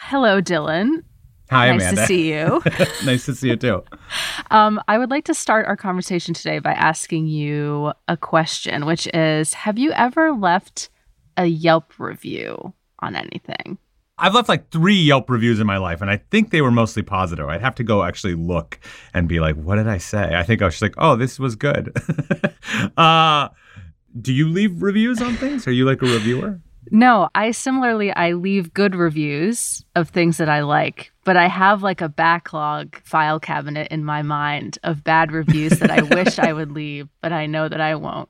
Hello, Dylan. Hi, nice Amanda. Nice to see you. nice to see you too. Um, I would like to start our conversation today by asking you a question, which is Have you ever left a Yelp review on anything? I've left like three Yelp reviews in my life, and I think they were mostly positive. I'd have to go actually look and be like, what did I say? I think I was just like, oh, this was good. uh, do you leave reviews on things? Are you like a reviewer? No, I similarly I leave good reviews of things that I like, but I have like a backlog file cabinet in my mind of bad reviews that I wish I would leave, but I know that I won't.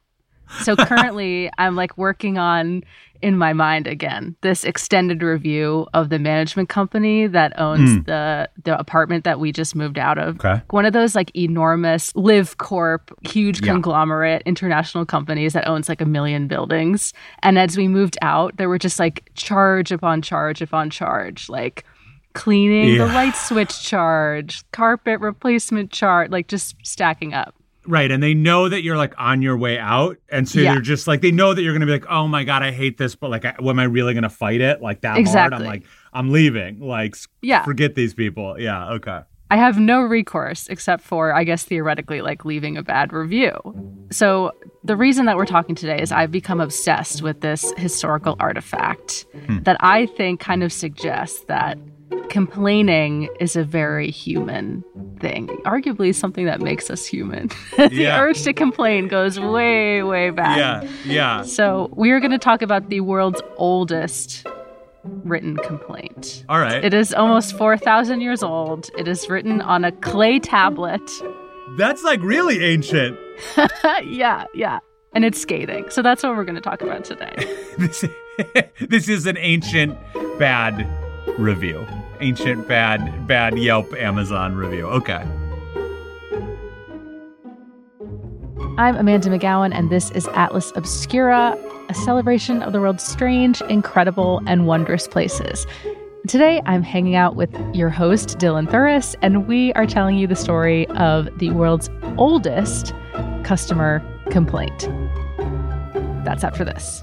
So currently I'm like working on in my mind again this extended review of the management company that owns Mm. the the apartment that we just moved out of. Okay. One of those like enormous Live Corp, huge Yeah. conglomerate international companies that owns like a million buildings. And as we moved out, there were just like charge upon charge upon charge, like cleaning the light switch charge, carpet replacement charge, like just stacking up. Right. And they know that you're like on your way out. And so Yeah. they're just like, they know that you're going to be like, oh my God, I hate this. But like, I, am I really going to fight it like that hard? Exactly. I'm like, I'm leaving. Like, Yeah. forget these people. Yeah. Okay. I have no recourse except for, I guess, theoretically, like leaving a bad review. So, the reason that we're talking today is I've become obsessed with this historical artifact hmm. that I think kind of suggests that complaining is a very human thing, arguably something that makes us human. the Yeah. urge to complain goes way, way back. Yeah. Yeah. So, we are going to talk about the world's oldest written complaint. All right. It is almost 4,000 years old. It is written on a clay tablet. That's like really ancient. yeah, yeah. And it's scathing. So that's what we're going to talk about today. this, this is an ancient bad review. Ancient bad bad Yelp Amazon review. Okay. I'm Amanda McGowan, and this is Atlas Obscura, a celebration of the world's strange, incredible, and wondrous places. Today, I'm hanging out with your host, Dylan Thuras, and we are telling you the story of the world's oldest customer complaint. That's after this.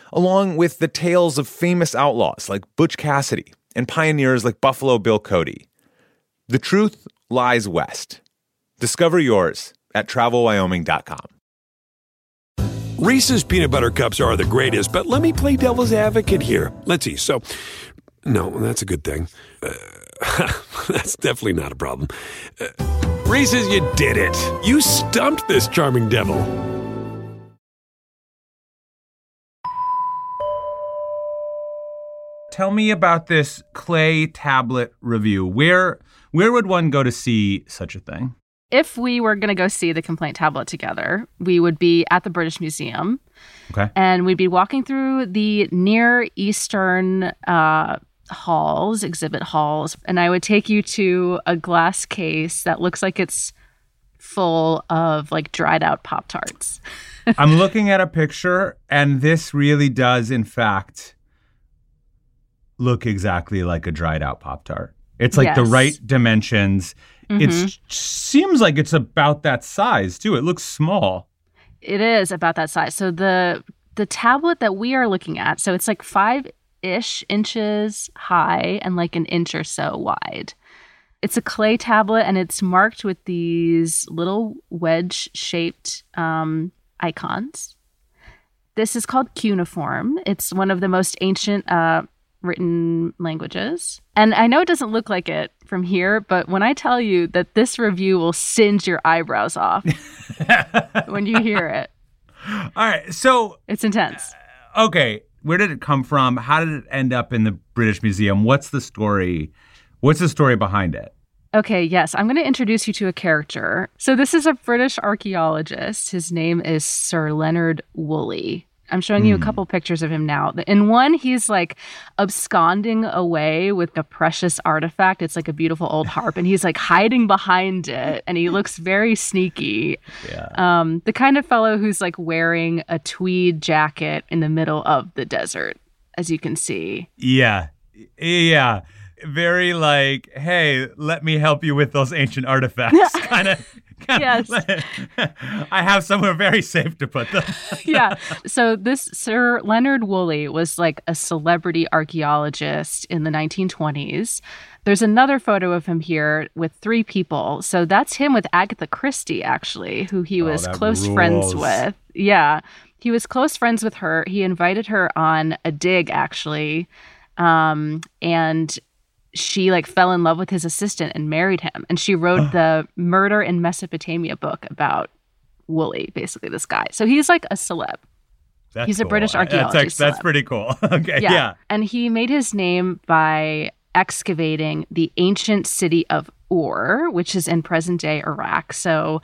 along with the tales of famous outlaws like Butch Cassidy and pioneers like Buffalo Bill Cody. The truth lies west. Discover yours at travelwyoming.com. Reese's peanut butter cups are the greatest, but let me play devil's advocate here. Let's see. So, no, that's a good thing. Uh, that's definitely not a problem. Uh, Reese's, you did it. You stumped this charming devil. Tell me about this clay tablet review. Where where would one go to see such a thing? If we were going to go see the complaint tablet together, we would be at the British Museum Okay. and we'd be walking through the Near Eastern uh, halls, exhibit halls, and I would take you to a glass case that looks like it's full of like dried out Pop Tarts. I'm looking at a picture and this really does in fact look exactly like a dried out Pop Tart. It's like the right dimensions. It seems like it's about that size too. It looks small. It is about that size. So the the tablet that we are looking at, so it's like five ish inches high and like an inch or so wide. It's a clay tablet and it's marked with these little wedge shaped um, icons. This is called cuneiform. It's one of the most ancient uh, written languages. And I know it doesn't look like it from here, but when I tell you that this review will singe your eyebrows off when you hear it, All right. So, it's intense. Uh, okay, where did it come from? How did it end up in the British Museum? What's the story? What's the story behind it? Okay, yes, I'm going to introduce you to a character. So, this is a British archaeologist. His name is Sir Leonard Woolley. I'm showing you a couple pictures of him now. In one, he's like absconding away with a precious artifact. It's like a beautiful old harp, and he's like hiding behind it, and he looks very sneaky. Yeah. Um, the kind of fellow who's like wearing a tweed jacket in the middle of the desert, as you can see. Yeah. Yeah. Very like, hey, let me help you with those ancient artifacts. kind of. Yes. I have somewhere very safe to put them. yeah. So this Sir Leonard Woolley was like a celebrity archaeologist in the 1920s. There's another photo of him here with three people. So that's him with Agatha Christie, actually, who he was that close friends with. Yeah. He was close friends with her. He invited her on a dig, actually. Um, and she like fell in love with his assistant and married him. And she wrote the Murder in Mesopotamia book about Woolley, basically this guy. So he's like a celeb. That's He's a. British That's, archaeologist that's celeb. pretty cool. okay. Yeah. Yeah. And he made his name by excavating the ancient city of Ur, which is in present day Iraq. So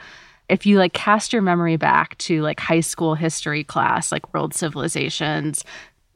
if you like cast your memory back to like high school history class, like world civilizations,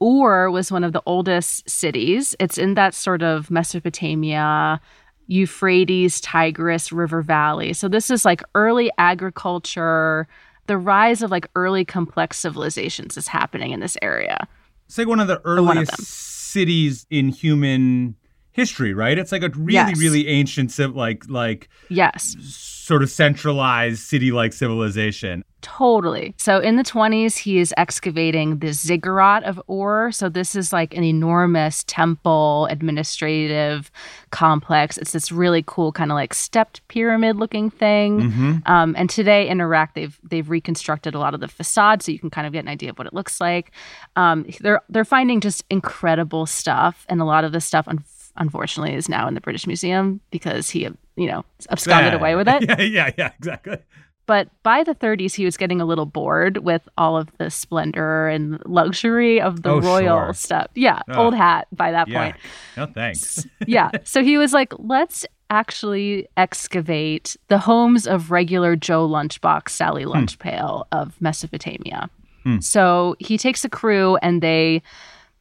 Ur was one of the oldest cities. It's in that sort of Mesopotamia, Euphrates, Tigris River Valley. So this is like early agriculture. The rise of like early complex civilizations is happening in this area. It's like one of the one of earliest cities in human history, right? It's like a really, Yes. really ancient, like, like Yes. sort of centralized city-like civilization. Totally. So in the 20s, he is excavating the ziggurat of Ur. So this is like an enormous temple administrative complex. It's this really cool kind of like stepped pyramid looking thing. Um, and today in Iraq, they've they've reconstructed a lot of the facade, so you can kind of get an idea of what it looks like. Um, they're they're finding just incredible stuff, and a lot of the stuff. Un- Unfortunately, is now in the British Museum because he, you know, absconded Yeah. away with it. Yeah, yeah, yeah, exactly. But by the 30s, he was getting a little bored with all of the splendor and luxury of the Oh, royal sure. stuff. Yeah, Ugh. old hat by that Yeah. point. No thanks. Yeah. So he was like, let's actually excavate the homes of regular Joe Lunchbox, Sally hmm. Lunchpail of Mesopotamia. Hmm. So he takes a crew and they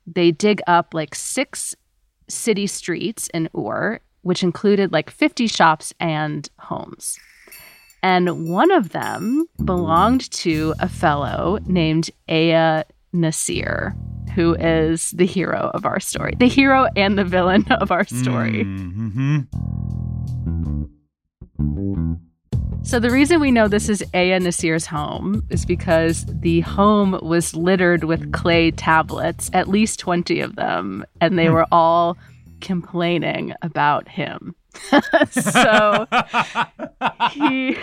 they dig up like six city streets in Ur, which included like 50 shops and homes. And one of them belonged to a fellow named Aya Nasir, who is the hero of our story, the hero and the villain of our story. hmm So the reason we know this is Ea-Nasir's home is because the home was littered with clay tablets, at least 20 of them, and they hmm. were all complaining about him. so he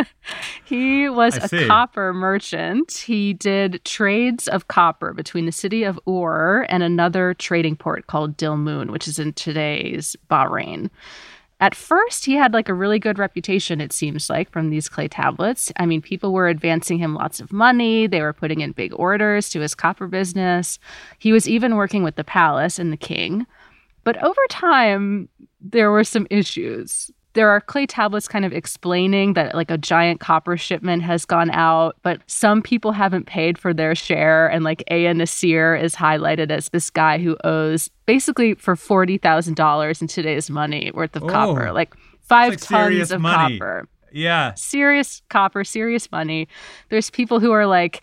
he was a copper merchant. He did trades of copper between the city of Ur and another trading port called Dilmun, which is in today's Bahrain. At first, he had like a really good reputation, it seems like, from these clay tablets. I mean, people were advancing him lots of money. They were putting in big orders to his copper business. He was even working with the palace and the king. But over time, there were some issues. There are clay tablets kind of explaining that like a giant copper shipment has gone out, but some people haven't paid for their share. And like Ea-Nasir is highlighted as this guy who owes basically for $40,000 in today's money worth of Oh. copper, like five like tons of money. copper Yeah. serious copper, serious money. There's people who are like,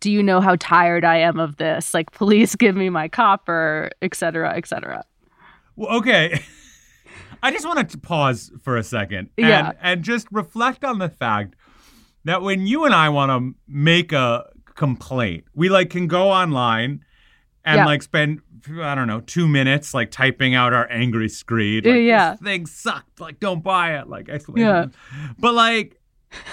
do you know how tired I am of this? Like, please give me my copper, et cetera, et cetera. Well, okay. I just want to pause for a second and, Yeah. and just reflect on the fact that when you and I want to make a complaint, we like can go online and Yeah. like spend I don't know two minutes like typing out our angry screed. Like, Yeah. this thing sucked. Like don't buy it. Like exclamation. But like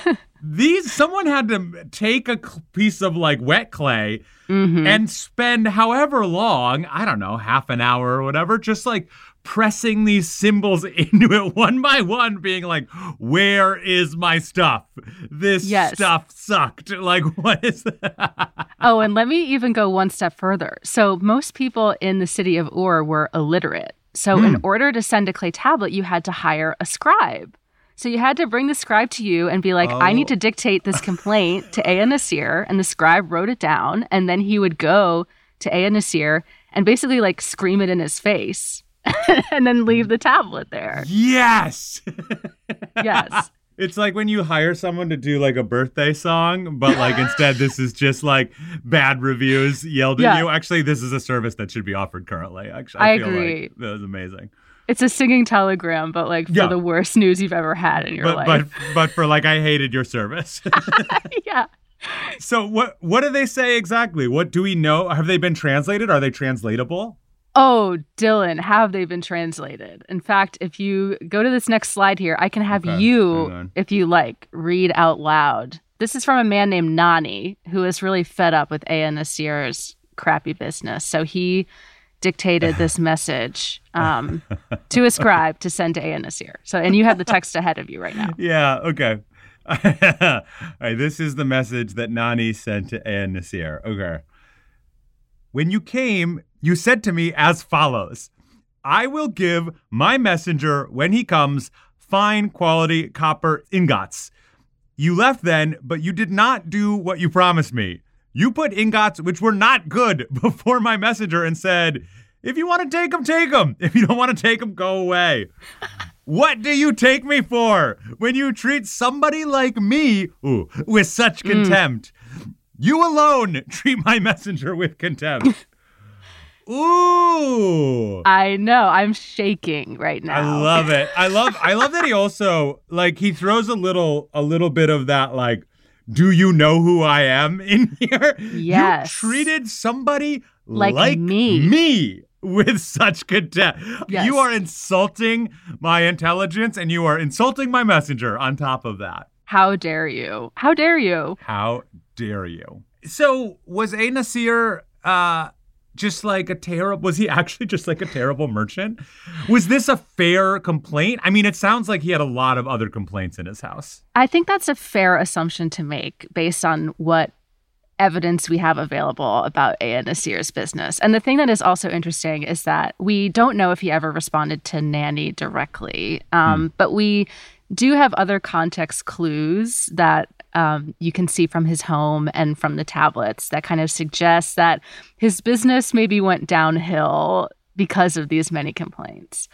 these, someone had to take a piece of like wet clay Mm-hmm. and spend however long, I don't know, half an hour or whatever, just like pressing these symbols into it one by one, being like, where is my stuff? This Yes. stuff sucked. Like, what is that? Oh, and let me even go one step further. So, most people in the city of Ur were illiterate. So, in hmm. order to send a clay tablet, you had to hire a scribe. So, you had to bring the scribe to you and be like, I need to oh. dictate this complaint to Ea Nasir. And the scribe wrote it down. And then he would go to Ea Nasir and basically like scream it in his face and then leave the tablet there. Yes. Yes. It's like when you hire someone to do like a birthday song, but like instead this is just like bad reviews yelled Yeah. at you. Actually, this is a service that should be offered currently. Actually, I feel agree. Like that was amazing. It's a singing telegram, but like for Yeah. the worst news you've ever had in your But life. but but for like I hated your service. yeah. so what what do they say exactly? What do we know? Have they been translated? Are they translatable? Oh, Dylan, have they been translated? In fact, if you go to this next slide here, I can have Okay, you, if you like, read out loud. This is from a man named Nani, who is really fed up with Ea-Nasir's crappy business. So he dictated this message um, to a scribe to send to Ea-Nasir. So, and you have the text ahead of you right now. Yeah, okay. All right, this is the message that Nani sent to Ea-Nasir. Okay. When you came, you said to me as follows I will give my messenger, when he comes, fine quality copper ingots. You left then, but you did not do what you promised me. You put ingots which were not good before my messenger and said, if you want to take them, take them. If you don't want to take them, go away. What do you take me for when you treat somebody like me ooh, with such mm. contempt? You alone treat my messenger with contempt. Ooh. I know. I'm shaking right now. I love it. I love I love that he also like he throws a little a little bit of that like do you know who I am in here? Yes. You treated somebody Like like, me. me with such contempt. Yes. You are insulting my intelligence and you are insulting my messenger on top of that. How dare you? How dare you? How dare you? So was Ea-Nasir uh just like a terrible was he actually just like a terrible merchant? Was this a fair complaint? I mean, it sounds like he had a lot of other complaints in his house. I think that's a fair assumption to make based on what evidence we have available about Ea-Nasir's business. And the thing that is also interesting is that we don't know if he ever responded to Nani directly, um, but we do have other context clues that um, you can see from his home and from the tablets that kind of suggests that his business maybe went downhill because of these many complaints.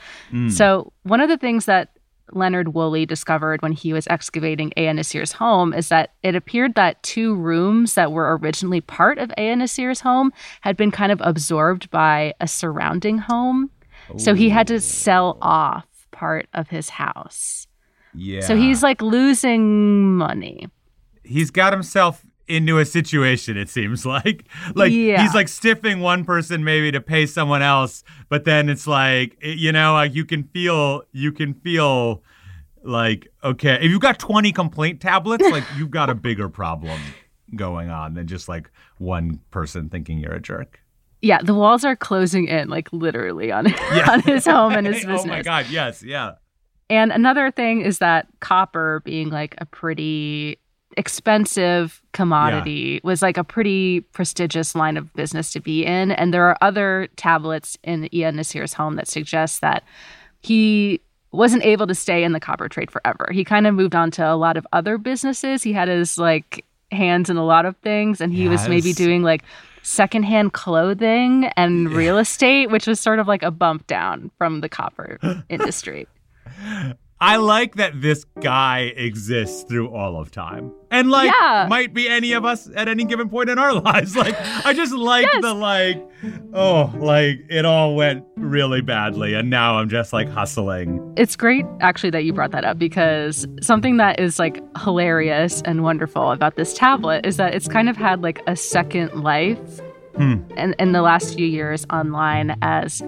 So, one of the things that Leonard Woolley discovered when he was excavating Ea-Nasir's home is that it appeared that two rooms that were originally part of Ea-Nasir's home had been kind of absorbed by a surrounding home. So he had to sell off part of his house. Yeah. So he's like losing money. He's got himself into a situation it seems like like Yeah. he's like stiffing one person maybe to pay someone else but then it's like you know like you can feel you can feel like okay if you've got 20 complaint tablets like you've got a bigger problem going on than just like one person thinking you're a jerk Yeah, the walls are closing in, like literally on, on his home and his business. oh my god yes yeah And another thing is that copper being like a pretty expensive commodity was like a pretty prestigious line of business to be in. And there are other tablets in Ea-Nasir's home that suggest that he wasn't able to stay in the copper trade forever. He kind of moved on to a lot of other businesses. He had his like hands in a lot of things and he was maybe doing like secondhand clothing and real estate, which was sort of like a bump down from the copper industry. I like that this guy exists through all of time. And like Yeah. might be any of us at any given point in our lives. Like I just like the like oh, like it all went really badly and now I'm just like hustling. It's great actually that you brought that up because something that is like hilarious and wonderful about this tablet is that it's kind of had like a second life hmm. in, in the last few years online as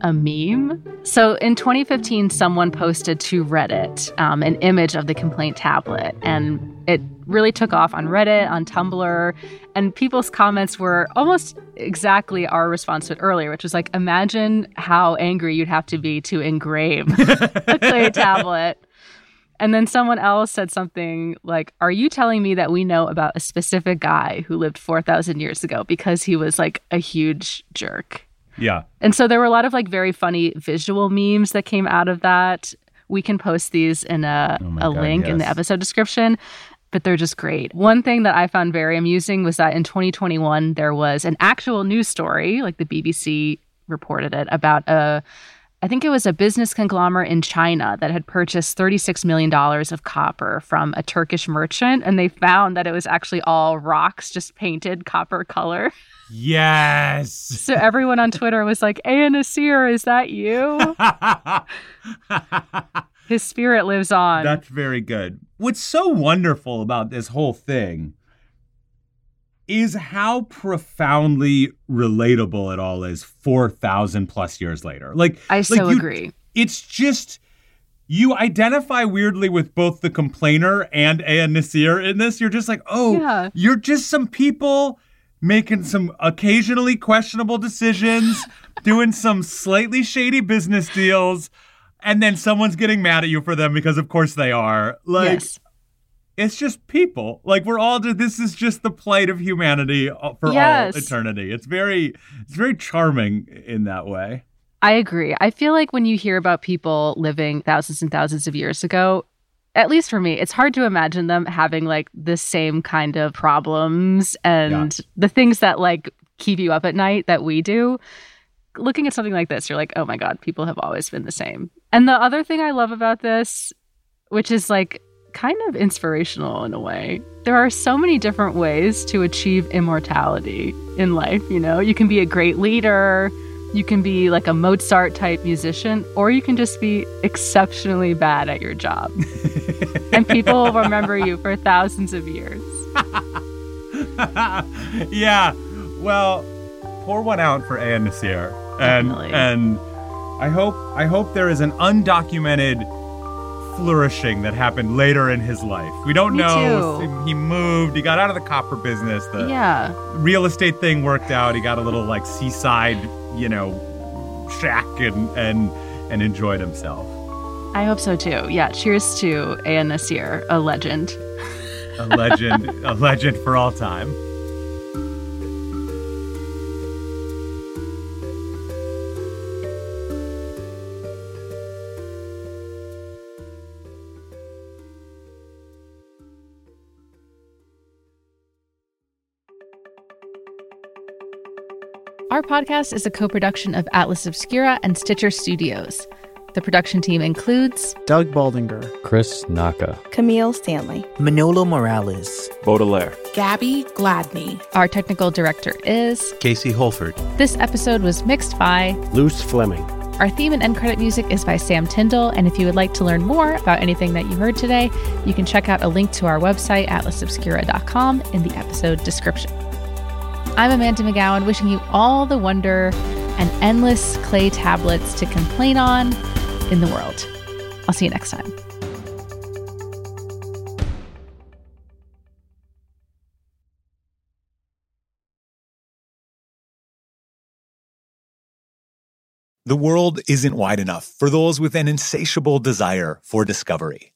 a meme. So in 2015, someone posted to Reddit um, an image of the complaint tablet, and it really took off on Reddit, on Tumblr, and people's comments were almost exactly our response to it earlier, which was like, imagine how angry you'd have to be to engrave a clay tablet. And then someone else said something like, Are you telling me that we know about a specific guy who lived 4,000 years ago because he was like a huge jerk? Yeah. And so there were a lot of like very funny visual memes that came out of that. We can post these in a, Oh a God, link in the episode description, but they're just great. One thing that I found very amusing was that in 2021, there was an actual news story, like the BBC reported it, about a I think it was a business conglomerate in China that had purchased $36 million of copper from a Turkish merchant. And they found that it was actually all rocks just painted copper color. Yes. So everyone on Twitter was like, Ea-Nasir, is that you? His spirit lives on. That's very good. What's so wonderful about this whole thing is how profoundly relatable it all is 4,000 plus years later. Like, I like so you- agree. It's just, you identify weirdly with both the complainer and Ea-Nasir in this. You're just like, oh, Yeah. you're just some people making some occasionally questionable decisions, doing some slightly shady business deals, and then someone's getting mad at you for them because of course they are. Like yes. It's just people. Like we're all this is just the plight of humanity uh, for Yes. all eternity. It's very it's very charming in that way. I agree. I feel like when you hear about people living thousands and thousands of years ago, at least for me, it's hard to imagine them having like the same kind of problems and the things that like keep you up at night that we do. Looking at something like this, you're like, oh my God, people have always been the same. And the other thing I love about this, which is like kind of inspirational in a way, there are so many different ways to achieve immortality in life. You know, you can be a great leader, you can be like a Mozart type musician, or you can just be exceptionally bad at your job. and people will remember you for thousands of years. yeah. Well, pour one out for Ea-Nasir. And Definitely. and I hope I hope there is an undocumented flourishing that happened later in his life. We don't Me know. too. He moved, he got out of the copper business. The Yeah. real estate thing worked out. He got a little like seaside, you know, shack and and and enjoyed himself. I hope so too. Yeah. Cheers to Ea-Nasir, a legend. A legend, a legend for all time. Podcast is a co production of Atlas Obscura and Stitcher Studios. The production team includes Doug Baldinger, Chris Naka. Camille Stanley. Manolo Morales. Baudelaire. Gabby Gladney. our technical director is. Casey Holford. This episode was mixed by. Luce Fleming. Our theme and end credit music is by Sam Tyndall. And if you would like to learn more about anything that you heard today, you can check out a link to our website, atlasobscura.com, in the episode description. I'm Amanda McGowan, wishing you all the wonder and endless clay tablets to complain on in the world. I'll see you next time. The world isn't wide enough for those with an insatiable desire for discovery.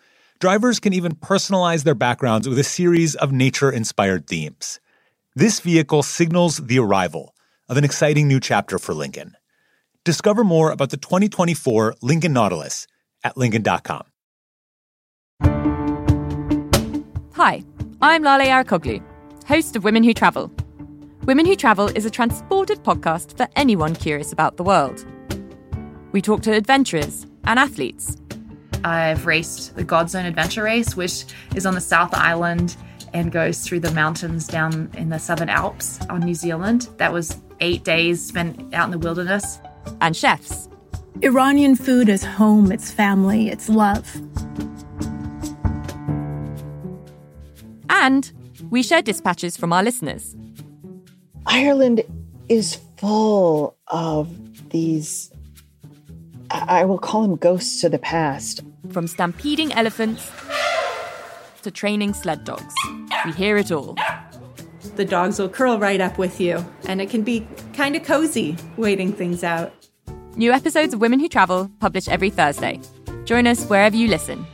Drivers can even personalize their backgrounds with a series of nature inspired themes. This vehicle signals the arrival of an exciting new chapter for Lincoln. Discover more about the 2024 Lincoln Nautilus at Lincoln.com. Hi, I'm Lale Arikoglu, host of Women Who Travel. Women Who Travel is a transported podcast for anyone curious about the world. We talk to adventurers and athletes. I've raced the Godzone Adventure Race, which is on the South Island and goes through the mountains down in the Southern Alps on New Zealand. That was eight days spent out in the wilderness. and chefs. Iranian food is home, it's family, it's love. And we share dispatches from our listeners. Ireland is full of these I will call them ghosts of the past. From stampeding elephants to training sled dogs, we hear it all. The dogs will curl right up with you, and it can be kind of cozy waiting things out. New episodes of Women Who Travel publish every Thursday. Join us wherever you listen.